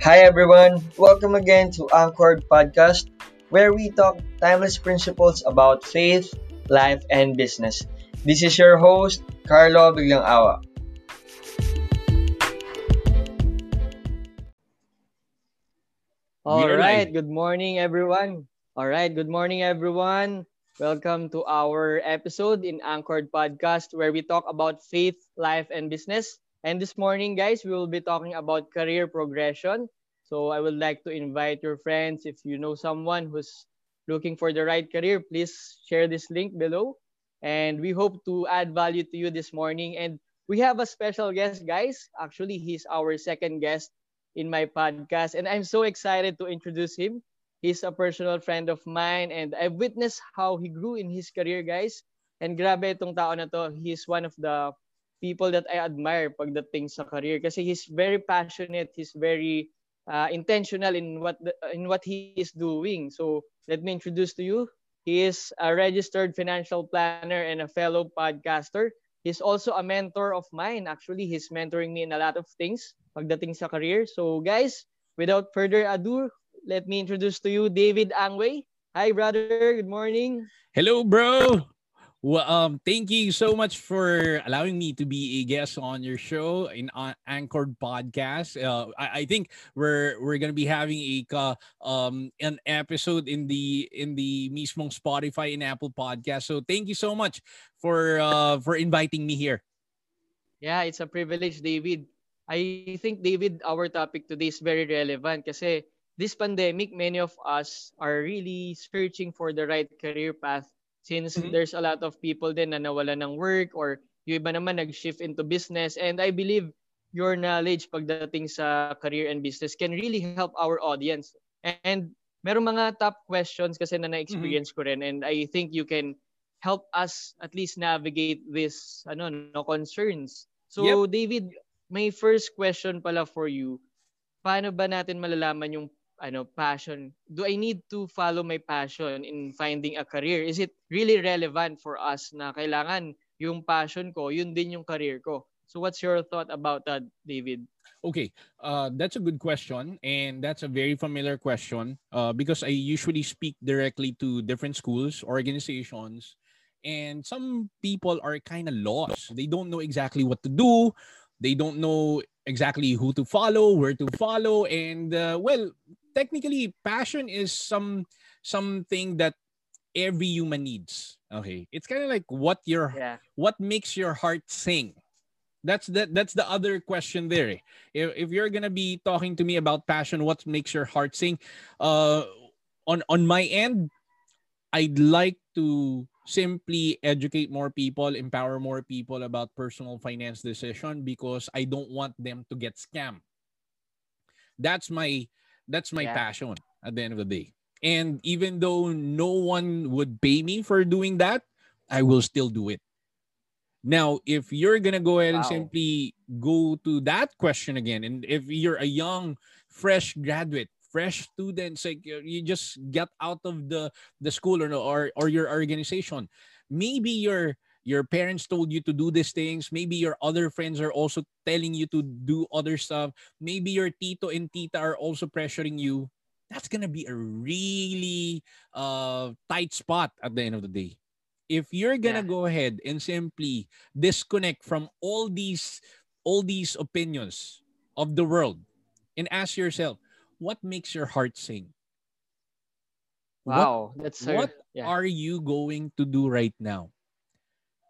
Hi everyone, welcome again to Anchored Podcast, where we talk timeless principles about faith, life, and business. This is your host, Karlo Biglang Awa. All right, good morning everyone. All right, good morning everyone. Welcome to our episode in Anchored Podcast where we talk about faith, life, and business. And this morning, guys, we will be talking about career progression. So I would like to invite your friends. If you know someone who's looking for the right career, please share this link below. And we hope to add value to you this morning. And we have a special guest, guys. Actually, he's our second guest in my podcast. And I'm so excited to introduce him. He's a personal friend of mine and I've witnessed how he grew in his career, guys. And grabe itong tao na to. He's one of the people that I admire pagdating sa career kasi he's very passionate, he's very uh, intentional in what the, in what he is doing. So, let me introduce to you. He is a registered financial planner and a fellow podcaster. He's also a mentor of mine. Actually, he's mentoring me in a lot of things pagdating sa career. So, guys, without further ado, let me introduce to you David Angway. Hi, brother. Good morning. Hello, bro. Well, um, thank you so much for allowing me to be a guest on your show in An- Anchored Podcast. Uh, I, I think we're we're gonna be having a ka- um an episode in the in the mismong Spotify and Apple Podcast. So thank you so much for uh for inviting me here. Yeah, it's a privilege, David. I think, David, our topic today is very relevant kasi this pandemic, many of us are really searching for the right career path since Mhm. there's a lot of people din na nawala ng work or yung iba naman nag-shift into business. And I believe your knowledge pagdating sa career and business can really help our audience. And meron mga top questions kasi na na-experience ko rin and I think you can help us at least navigate this ano no concerns. So David, my first question pala for you. Paano ba natin malalaman yung ano passion? Do I need to follow my passion in finding a career? Is it really relevant for us na kailangan yung passion ko, yun din yung career ko? So what's your thought about that, David? Okay, uh, that's a good question, and that's a very familiar question uh, because I usually speak directly to different schools, organizations, and some people are kind of lost. They don't know exactly what to do. They don't know exactly who to follow, where to follow, and uh, well, technically, passion is some something that every human needs. Okay, it's kind of like what your Yeah. what makes your heart sing. That's that that's the other question there. If, if you're gonna be talking to me about passion what makes your heart sing? Uh on on my end i'd like to simply educate more people empower more people about personal finance decision because i don't want them to get scammed. That's my that's my Yeah. passion at the end of the day. And even though no one would pay me for doing that i will still do it. Now, if you're gonna go ahead and simply go to that question again, and if you're a young, fresh graduate, fresh student, like you just get out of the the school or or, or your organization, maybe your your parents told you to do these things. Maybe your other friends are also telling you to do other stuff. Maybe your tito and tita are also pressuring you. That's gonna be a really uh tight spot at the end of the day if you're gonna Yeah. go ahead and simply disconnect from all these all these opinions of the world and ask yourself what makes your heart sing Wow, that's a, what yeah. are you going to do right now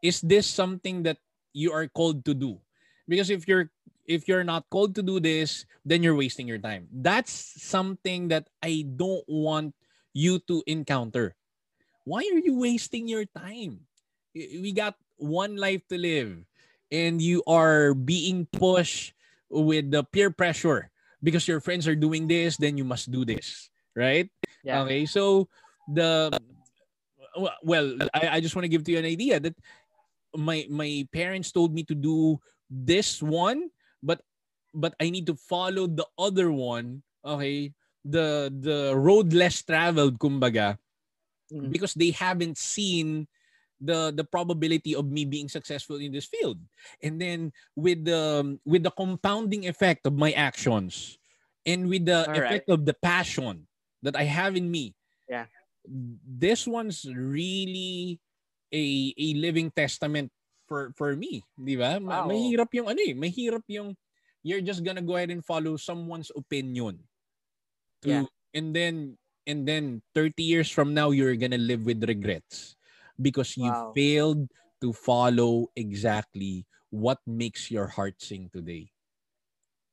is this something that you are called to do? Because if you're if you're not called to do this then you're wasting your time. That's something that i don't want you to encounter. Why are you wasting your time? We got one life to live and you are being pushed with the peer pressure. Because your friends are doing this then you must do this right? Yeah. Okay, so the well, I, I just want to give to you an idea that my my parents told me to do this one, but but I need to follow the other one. Okay, the the road less traveled, kumbaga, Mm. because they haven't seen the the probability of me being successful in this field and then with the with the compounding effect of my actions and with the All effect of the passion that I have in me. Yeah. This one's really a a living testament for for me, 'di ba? Wow. Mahirap yung ano eh, mahirap yung you're just gonna go ahead and follow someone's opinion. To, Yeah. And then and then 30 years from now you're gonna live with regrets because you Wow. failed to follow exactly what makes your heart sing today.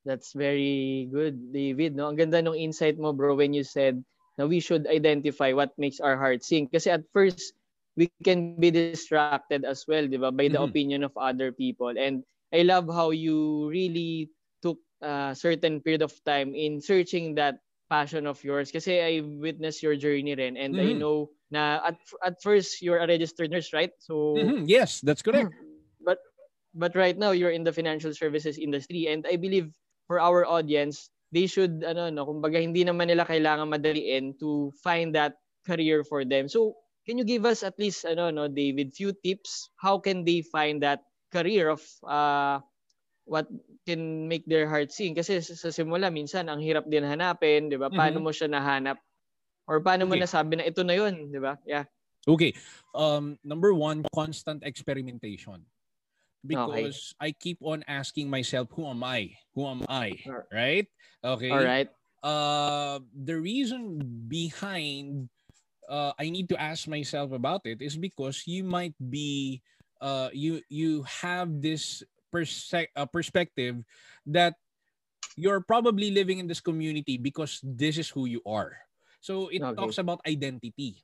That's very good, David. No? Ang ganda ng insight mo, bro, when you said na we should identify what makes our heart sing. Kasi at first, we can be distracted as well, di ba, by the Mhm. opinion of other people. And I love how you really took a certain period of time in searching that passion of yours. Kasi I witnessed your journey rin. And I Mhm. know na at, at first, you're a registered nurse, right? So, Mhm, Yes, that's correct. but but right now you're in the financial services industry and I believe for our audience they should ano no kumbaga hindi naman nila kailangan madaliin to find that career for them. So can you give us at least ano no David few tips how can they find that career of uh what can make their heart sing kasi sa, simula minsan ang hirap din hanapin, 'di ba? Paano Mhm. mo siya nahanap? Or paano mo Okay. nasabi na ito na 'yun, 'di ba? Yeah. Okay. Um, number one, constant experimentation. Because I keep on asking myself, who am I? Who am I? Right? Okay. All right. Uh, the reason behind uh, I need to ask myself about it is because you might be uh, you you have this perse- uh, perspective that you're probably living in this community because this is who you are. So it Okay. talks about identity.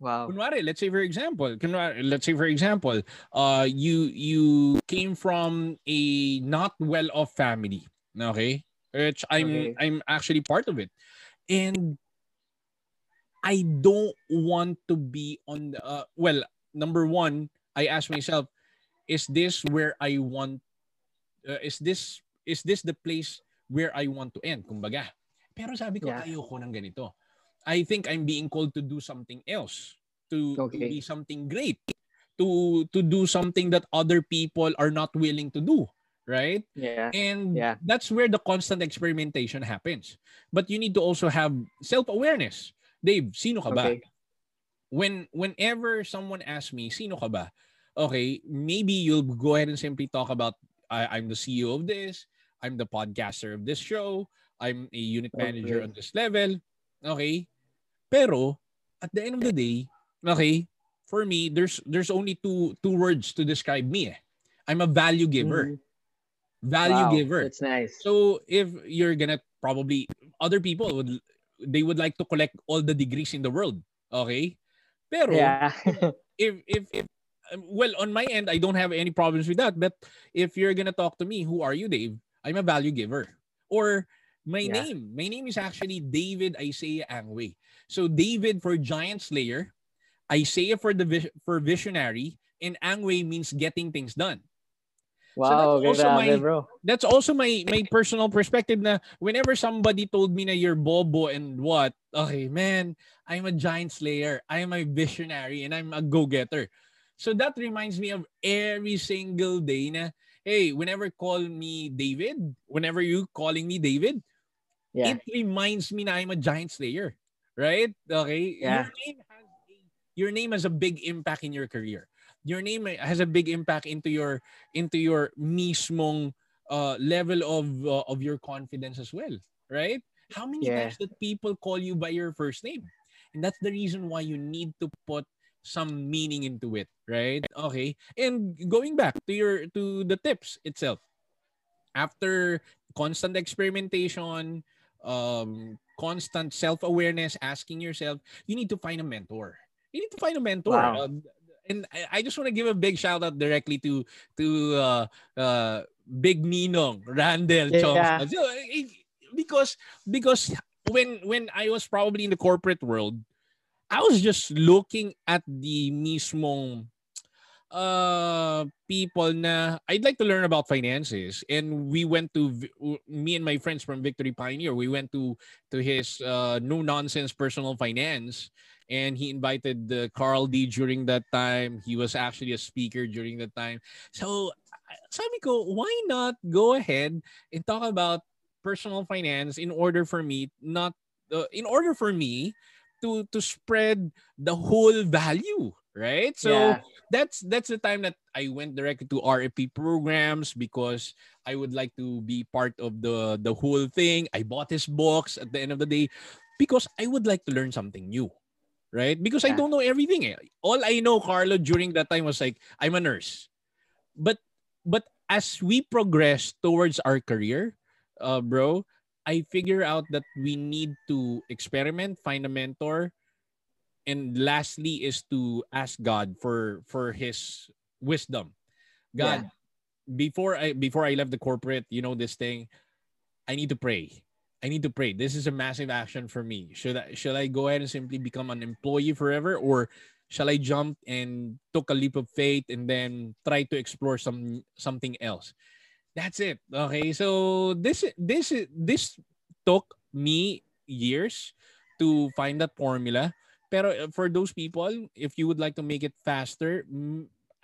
Wow. Kunwari, let's say for example, kunwari, let's say for example, uh, you you came from a not well-off family, okay? Which I'm Okay. I'm actually part of it, and I don't want to be on. The, uh, well, number one, I ask myself, is this where I want? Uh, is this is this the place where I want to end? Kumbaga. Pero sabi ko, Yeah. ayoko ng ganito. I think I'm being called to do something else, to, to be something great, to to do something that other people are not willing to do, right? Yeah. And Yeah. that's where the constant experimentation happens. But you need to also have self-awareness. Dave, sino ka ba? Okay. When whenever someone asks me, sino ka ba? Okay, maybe you'll go ahead and simply talk about I, I'm the CEO of this, I'm the podcaster of this show, I'm a unit manager Okay. on this level. Okay? Pero at the end of the day, okay, for me there's there's only two two words to describe me. Eh. I'm a value giver. Mhm. Value Wow, giver. That's nice. So if you're gonna probably other people would they would like to collect all the degrees in the world. Okay? Pero yeah. if if if well on my end I don't have any problems with that. But if you're gonna talk to me, who are you, Dave? I'm a value giver. Or my Yeah. name, my name is actually David Isaiah Angway. So David for Giant Slayer, Isaiah for the for visionary, and Angway means getting things done. Wow, that's also grabe, my- bro. that's also my my personal perspective na whenever somebody told me na you're bobo and what okay man i'm a giant slayer i'm a visionary and i'm a go-getter so that reminds me of every single day na hey whenever call me david whenever you calling me david Yeah. it reminds me na i'm a giant slayer right okay Yeah. your name has a, your name has a big impact in your career your name has a big impact into your into your mismong uh, level of uh, of your confidence as well, right? How many Yeah. times that people call you by your first name? And that's the reason why you need to put some meaning into it, right? Okay. And going back to your to the tips itself. After constant experimentation, um constant self-awareness, asking yourself, you need to find a mentor. You need to find a mentor. Wow. Um, and I, just want to give a big shout out directly to to uh, uh, Big Ninong, Randall, Yeah. So, eh, because because when when I was probably in the corporate world, I was just looking at the mismong uh people na I'd like to learn about finances. And we went to me and my friends from Victory Pioneer we went to to his uh no nonsense personal finance. And he invited the Carl D during that time. He was actually a speaker during that time. So sabi ko why not go ahead and talk about personal finance in order for me not uh, in order for me to to spread the whole value, right? So Yeah. that's that's the time that I went directly to RFP programs because I would like to be part of the the whole thing. I bought his books at the end of the day because I would like to learn something new. Right? Because I don't know everything. eh. All I know, Karlo, during that time was like, I'm a nurse. But but as we progress towards our career, uh, bro, I figure out that we need to experiment, find a mentor, and lastly is to ask God for for His wisdom. God, before I before I left the corporate, you know this thing, I need to pray. I need to pray. This is a massive action for me. Should I should I go ahead and simply become an employee forever, or shall I jump and took a leap of faith and then try to explore some something else? That's it. Okay. So this this this took me years to find that formula. Pero uh, for those people, if you would like to make it faster,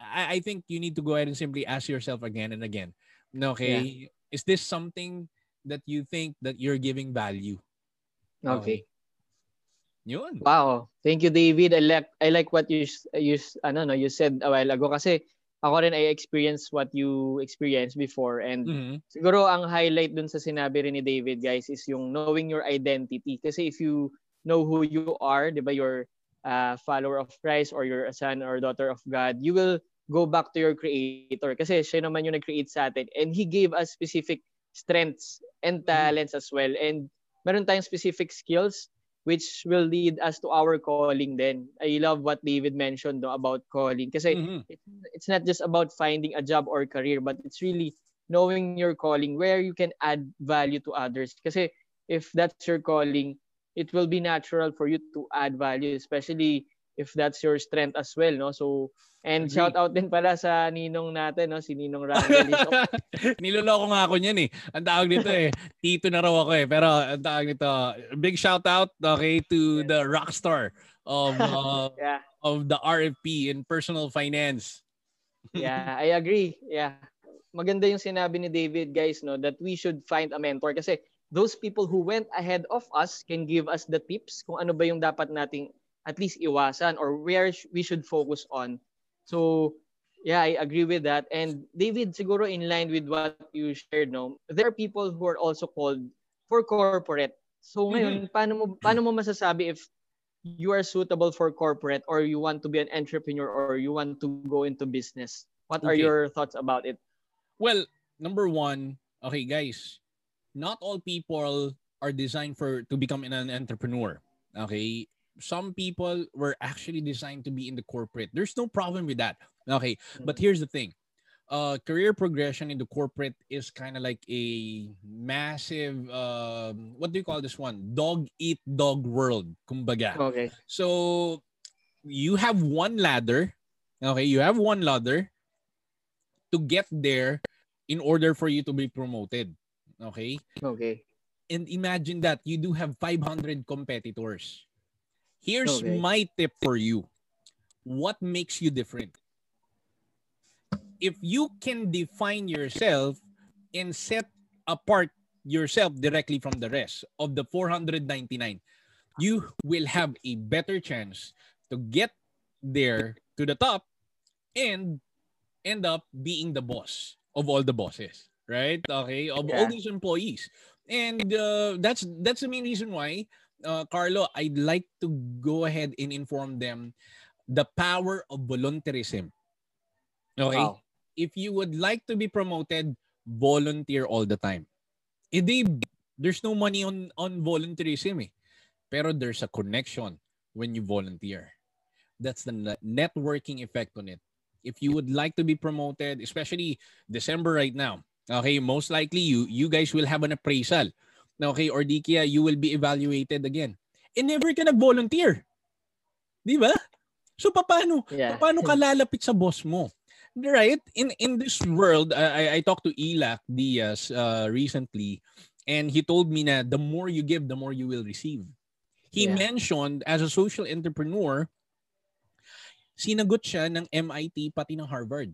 I, I think you need to go ahead and simply ask yourself again and again. Okay. Is this something that you think that you're giving value? Okay. Yun. Wow. Thank you, David. I like I like what you you ano no you said a while ago kasi ako rin I experienced what you experienced before and Mhm. siguro ang highlight dun sa sinabi rin ni David guys is yung knowing your identity kasi if you know who you are, 'di ba, you're a follower of Christ or you're a son or daughter of God, you will go back to your creator. Kasi siya naman yung nag-create sa atin and he gave us specific strengths and talents as well. And meron tayong specific skills which will lead us to our calling then. I love what David mentioned no, about calling. Kasi Mhm. it's, it's not just about finding a job or career but it's really knowing your calling where you can add value to others. Kasi if that's your calling it will be natural for you to add value especially if that's your strength as well no so and Agree. shout out din pala sa ninong natin no si Ninong al- Niloloko nga ako niyan eh. Ang tawag nito eh. Tito na raw ako eh. Pero ang tawag nito, big shout out okay to the rockstar of uh, yeah of the RFP in personal finance. yeah I agree yeah maganda yung sinabi ni David guys no that we should find a mentor kasi those people who went ahead of us can give us the tips kung ano ba yung dapat nating at least iwasan or where we should focus on. So yeah I agree with that. And David siguro in line with what you shared no there are people who are also called for corporate. So ngayon paano mo paano mo masasabi if you are suitable for corporate or you want to be an entrepreneur or you want to go into business? What are Okay. your thoughts about it? Well, number one, okay guys, not all people are designed for to become an entrepreneur. Okay? Some people were actually designed to be in the corporate. There's no problem with that. Okay, but here's the thing. Uh, career progression in the corporate is kind of like a massive um, what do you call this one? Dog eat dog world, kumbaga. okay So you have one ladder. Okay, you have one ladder to get there in order for you to be promoted. Okay? okay And imagine that you do have 500 competitors. Here's Okay. my tip for you. What makes you different? If you can define yourself and set apart yourself directly from the rest of the 499, you will have a better chance to get there to the top and end up being the boss of all the bosses, right? Okay, of all these employees. And uh, that's that's the main reason why, uh, Karlo, I'd like to go ahead and inform them the power of volunteerism. Okay, wow if you would like to be promoted, volunteer all the time. Eh, di, there's no money on on volunteerism eh. Pero there's a connection when you volunteer. That's the networking effect on it. If you would like to be promoted, especially December right now, okay, most likely you you guys will have an appraisal. Okay, or di kaya you will be evaluated again. And never ka nag-volunteer. Di ba? So paano? yeah Paano ka lalapit sa boss mo? Right? In in this world, I, I- talked to Ilak Diaz uh, recently and he told me na the more you give, the more you will receive. He Yeah. mentioned as a social entrepreneur, sinagot siya ng MIT pati ng Harvard.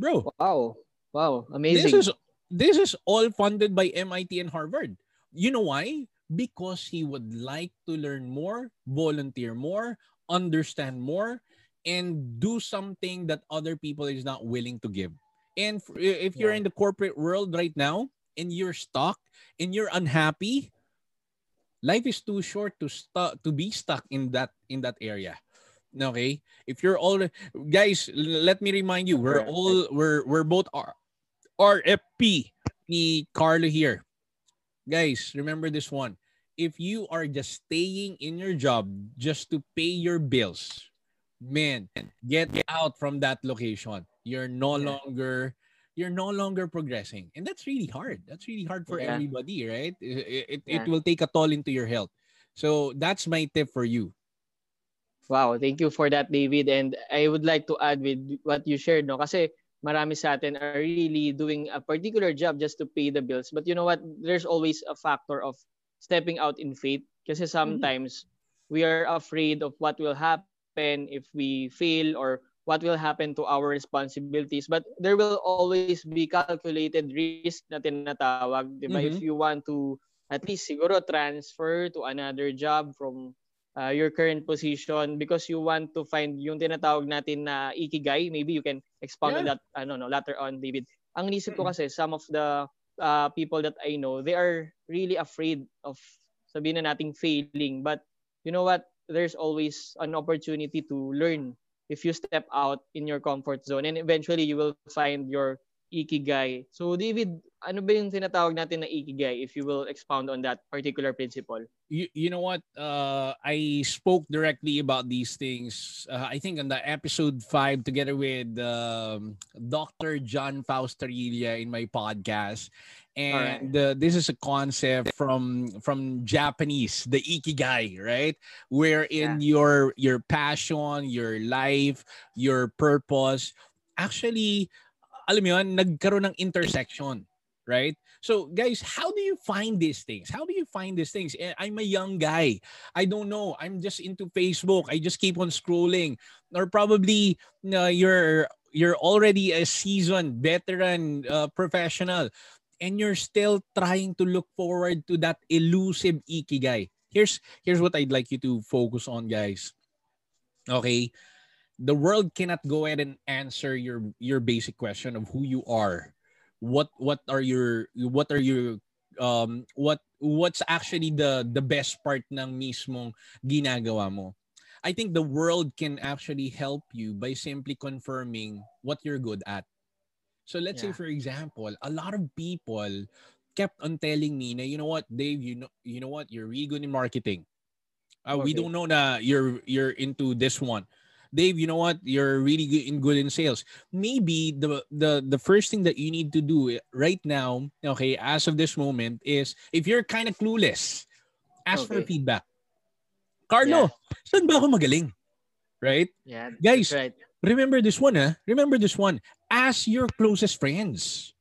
Bro, wow wow amazing this is this is all funded by MIT and Harvard. You know why? Because he would like to learn more, volunteer more, understand more, and do something that other people is not willing to give. And if you're yeah. in the corporate world right now and you're stuck and you're unhappy, life is too short to stu- to be stuck in that in that area. Okay? If you're all guys, let me remind you, we're all we're we're both R RFP ni Karlo here. Guys, remember this one. If you are just staying in your job just to pay your bills, man, get out from that location. You're no yeah. longer you're no longer progressing. And that's really hard. That's really hard for yeah. everybody, right? It, it, yeah. it will take a toll into your health. So that's my tip for you. Wow, thank you for that, David. And I would like to add with what you shared, no? Kasi marami sa atin are really doing a particular job just to pay the bills. But you know what? There's always a factor of stepping out in faith. Kasi mm-hmm. sometimes mm-hmm. we are afraid of what will happen if we fail or what will happen to our responsibilities. But there will always be calculated risk na tinatawag, di ba? Mm-hmm. If you want to at least siguro transfer to another job from uh, your current position because you want to find yung tinatawag natin na ikigai. Maybe you can expound yeah. on that ano, no, later on, David. Ang nisip ko kasi, some of the uh, people that I know, they are really afraid of sabihin na nating failing. But you know what? There's always an opportunity to learn if you step out in your comfort zone and eventually you will find your ikigai. So David, ano ba yung tinatawag natin na ikigai if you will expound on that particular principle? You, you know what? Uh, I spoke directly about these things. Uh, I think on the episode 5 together with um, Dr. John Faustarilla in my podcast. and right. uh, this is a concept from from Japanese, the ikigai, right? Wherein yeah. your your passion, your life, your purpose, actually, alam mo yun, nagkaroon ng intersection, right? So guys, how do you find these things? How do you find these things? Eh, I'm a young guy. I don't know. I'm just into Facebook. I just keep on scrolling. Or probably uh, you're you're already a seasoned veteran uh, professional and you're still trying to look forward to that elusive ikigai. Here's here's what I'd like you to focus on, guys. Okay? The world cannot go ahead and answer your your basic question of who you are. What what are your what are your um what what's actually the the best part ng mismong ginagawa mo. I think the world can actually help you by simply confirming what you're good at. So let's yeah. say for example, a lot of people kept on telling me na you know what, Dave, you know you know what, you're really good in marketing. Uh, okay. We don't know na you're you're into this one. Dave, you know what? You're really good in good in sales. Maybe the the the first thing that you need to do eh, right now, okay, as of this moment, is if you're kind of clueless, ask okay. for feedback. Karlo, yeah. saan ba ako magaling? Right? Yeah. Guys, right. remember this one, huh? Remember this one ask your closest friends.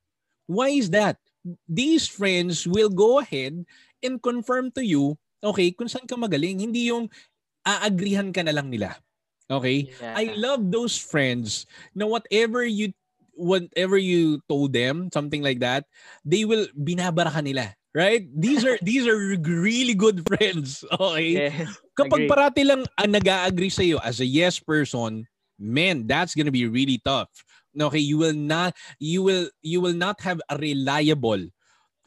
Why is that? These friends will go ahead and confirm to you, okay, kung saan ka magaling. Hindi yung aagrihan ka na lang nila. Okay? Yeah. I love those friends na whatever you whatever you told them, something like that, they will binabara ka nila. Right? These are these are really good friends. Okay? Yeah, Kapag agree. parati lang ang nag-agree sa iyo as a yes person, man, that's gonna be really tough okay you will not you will you will not have a reliable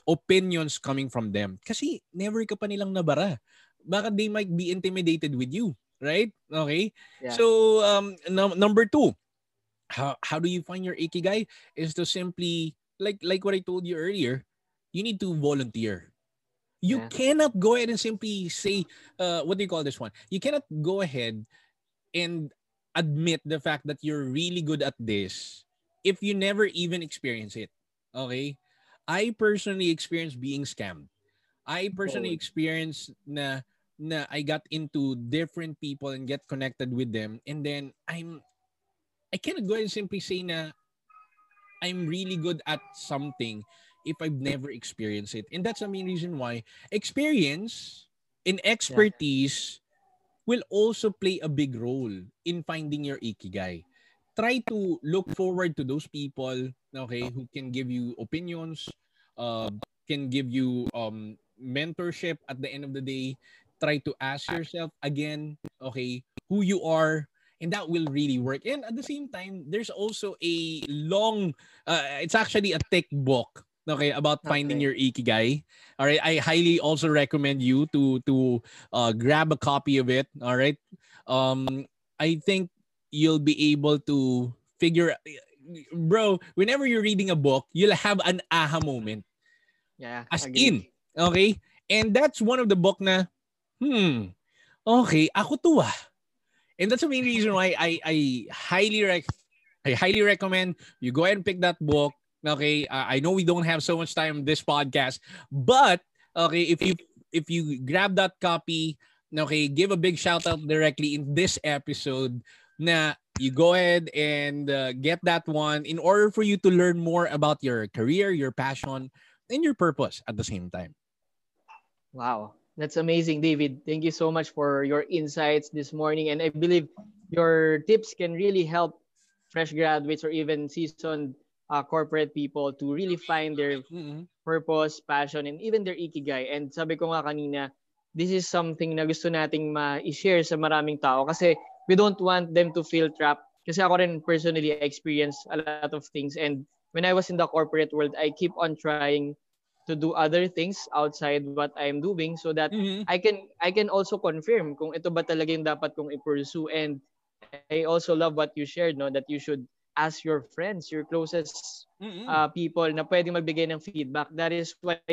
opinions coming from them kasi never ka pa nilang nabara baka they might be intimidated with you right okay yeah. so um no, number two how how do you find your ikigai is to simply like like what i told you earlier you need to volunteer you yeah. cannot go ahead and simply say uh what do you call this one you cannot go ahead and admit the fact that you're really good at this if you never even experience it. Okay? I personally experienced being scammed. I personally experienced na na I got into different people and get connected with them and then I'm I cannot go and simply say na I'm really good at something if I've never experienced it. And that's the main reason why experience and expertise will also play a big role in finding your ikigai. Try to look forward to those people, okay, who can give you opinions, uh, can give you um mentorship at the end of the day try to ask yourself again okay who you are and that will really work. And at the same time there's also a long uh, it's actually a thick book okay about finding Okay. your ikigai. All right i highly also recommend you to to uh, grab a copy of it all right? Um i think you'll be able to figure bro whenever you're reading a book you'll have an aha moment. Yeah. as in okay? And that's one of the book na hmm. Okay ako to ah. And that's the main reason why i i highly rec- i highly recommend you go ahead and pick that book. Okay uh, i know we don't have so much time this podcast but okay if you if you grab that copy okay give a big shout out directly in this episode na you go ahead and uh, get that one in order for you to learn more about your career your passion and your purpose at the same time. Wow. That's amazing, David. Thank you so much for your insights this morning. And I believe your tips can really help fresh graduates or even seasoned uh, corporate people to really find their purpose, passion, and even their ikigai. And sabi ko nga kanina, this is something na gusto nating ma-share sa maraming tao kasi we don't want them to feel trapped. Kasi ako rin personally, I experienced a lot of things. And when I was in the corporate world, I keep on trying to do other things outside what I'm doing so that I can I can also confirm kung ito ba talaga yung dapat kong i-pursue. And I also love what you shared no that you should ask your friends your closest uh, people na pwedeng magbigay ng feedback. That is why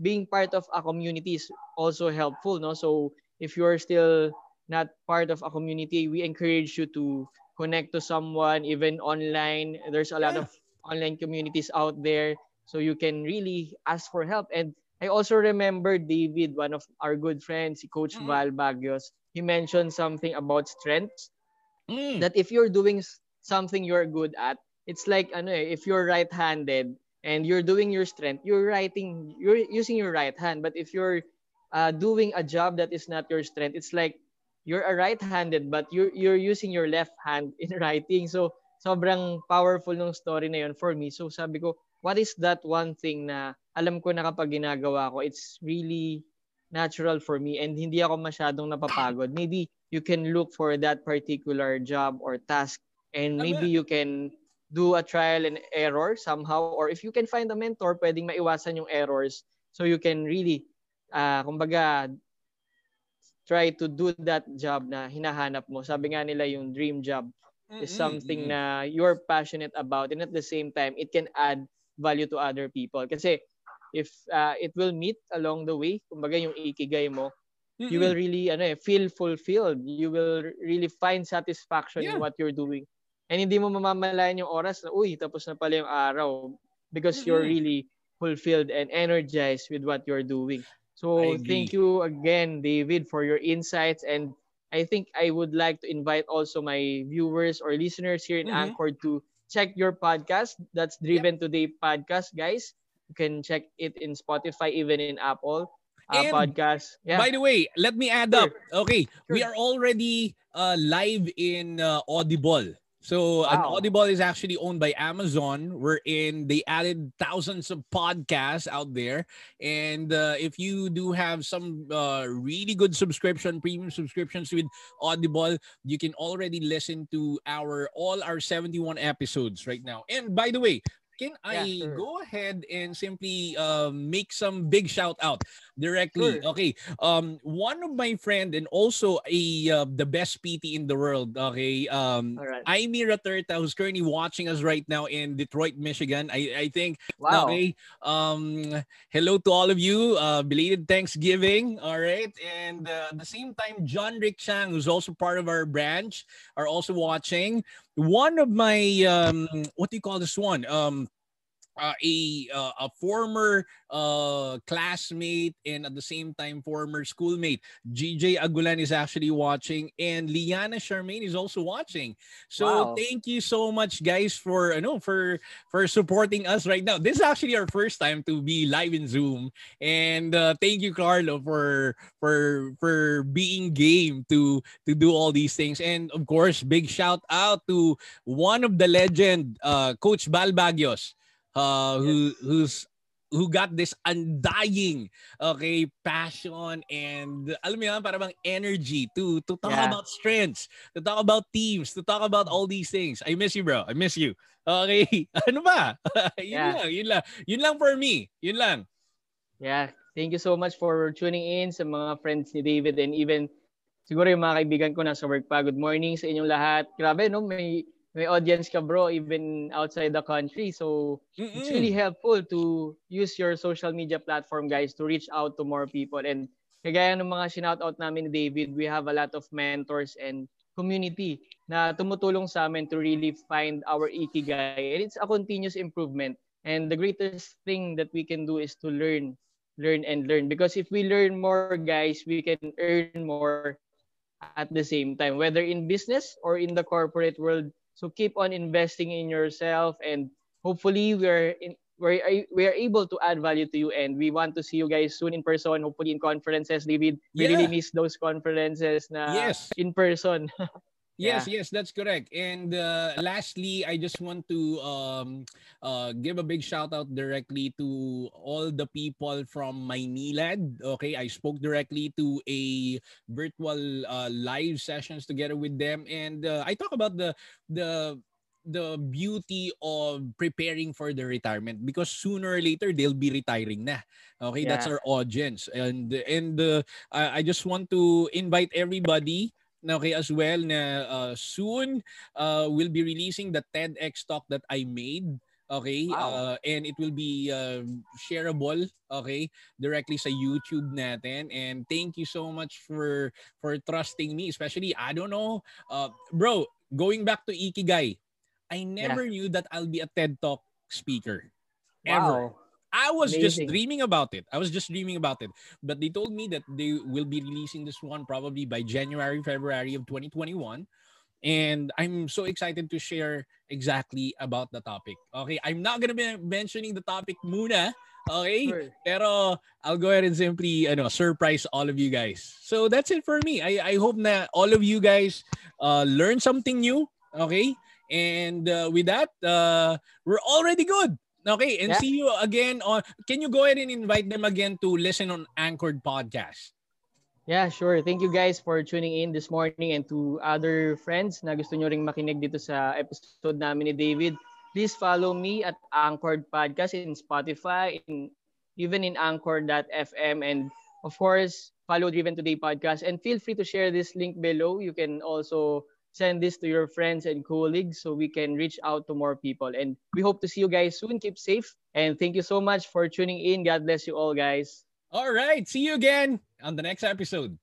being part of a community is also helpful no? So if you're still not part of a community we encourage you to connect to someone even online. There's a lot Yeah. of online communities out there so you can really ask for help and I also remember David one of our good friends coach Mhm. Val Bagios he mentioned something about strengths Mm. that if you're doing something you're good at, it's like ano eh, if you're right-handed and you're doing your strength, you're writing, you're using your right hand. But if you're uh, doing a job that is not your strength, it's like you're a right-handed but you're you're using your left hand in writing. So sobrang powerful nung story na yun for me. So sabi ko, what is that one thing na alam ko na kapag ginagawa ko, it's really natural for me and hindi ako masyadong napapagod. Maybe you can look for that particular job or task and maybe you can do a trial and error somehow or if you can find a mentor, pwedeng maiwasan yung errors so you can really uh, kumbaga try to do that job na hinahanap mo. Sabi nga nila yung dream job is something na you're passionate about and at the same time it can add value to other people. Kasi if uh, it will meet along the way kumbaga yung ikigai mo you will really ano eh, feel fulfilled. You will really find satisfaction Yeah. in what you're doing. And hindi mo mamamalayan yung oras na uy tapos na pala yung araw because you're Mhm. really fulfilled and energized with what you're doing. So thank you again David for your insights. And I think I would like to invite also my viewers or listeners here in Mhm. Anchor to check your podcast. That's Driven Today podcast, guys. You can check it in Spotify, even in Apple uh, And podcast. Yeah. By the way, let me add Sure. up. Okay, we are already uh, live in uh, Audible. So Wow. Audible is actually owned by Amazon. Wherein they added thousands of podcasts out there, and uh, if you do have some uh, really good subscription, premium subscriptions with Audible, you can already listen to our all our seventy one episodes right now. And by the way. Can I Yeah, sure. go ahead and simply um, make some big shout out directly? Sure. Okay, um one of my friend and also a uh, the best PT in the world okay um All right. Amy Raterta who's currently watching us right now in Detroit Michigan I I think Wow. okay um hello to all of you uh belated Thanksgiving all right and uh, at the same time John Rick Chang who's also part of our branch are also watching one of my um what do you call this one? Um uh, a uh, a former uh, classmate and at the same time former schoolmate. GJ Agulan is actually watching and Liana Charmaine is also watching. So Wow. thank you so much guys for you know for for supporting us right now. This is actually our first time to be live in Zoom and uh, thank you Karlo for for for being game to to do all these things and of course big shout out to one of the legend uh coach Bal Bagios uh who who's who got this undying okay passion and alam mo yan para bang energy to to talk Yeah. about strengths to talk about teams to talk about all these things I miss you bro I miss you okay ano ba yun Yeah. lang yun lang yun lang for me yun lang Yeah, thank you so much for tuning in sa mga friends ni David and even siguro yung mga kaibigan ko nasa work pa. Good morning sa inyong lahat. Grabe, no? May, may audience ka bro even outside the country. So it's Mm-mm. really helpful to use your social media platform guys to reach out to more people. And kagaya ng mga shoutout namin ni David, we have a lot of mentors and community na tumutulong sa amin to really find our ikigai. And it's a continuous improvement. And the greatest thing that we can do is to learn learn and learn because if we learn more guys we can earn more at the same time whether in business or in the corporate world so keep on investing in yourself and hopefully we're in we're, we're able to add value to you and we want to see you guys soon in person hopefully in conferences david we Yeah. really miss those conferences na Yes. in person Yes, yes, that's correct. And uh, lastly, I just want to um, uh, give a big shout out directly to all the people from Maynilad. Okay, I spoke directly to a virtual uh, live sessions together with them, and uh, I talk about the the the beauty of preparing for the retirement because sooner or later they'll be retiring na. Okay, that's our audience, and and uh, I, I just want to invite everybody okay as well na uh, soon uh, we'll be releasing the TEDx talk that I made okay? Wow. uh, and it will be uh, shareable okay directly sa YouTube natin. And thank you so much for for trusting me especially I don't know uh, bro going back to Ikigai I never knew that I'll be a TED talk speaker. Ever. Wow I was just dreaming about it. I was just dreaming about it. But they told me that they will be releasing this one probably by January, February of 2021. And I'm so excited to share exactly about the topic. Okay, I'm not gonna be mentioning the topic muna. Okay, Sure. pero I'll go ahead and simply you know, surprise all of you guys. So that's it for me. I, I hope that all of you guys uh, learn something new. Okay, and uh, with that, uh, we're already good. Okay, and Yeah. see you again on. Can you go ahead and invite them again to listen on Anchored Podcast? Yeah, sure. Thank you guys for tuning in this morning and to other friends na gusto nyo ring makinig dito sa episode namin ni David. Please follow me at Anchored Podcast in Spotify, in even in Anchor.fm and of course, follow Driven Today Podcast and feel free to share this link below. You can also send this to your friends and colleagues so we can reach out to more people. And we hope to see you guys soon. Keep safe and thank you so much for tuning in. God bless you all, guys. All right, see you again on the next episode.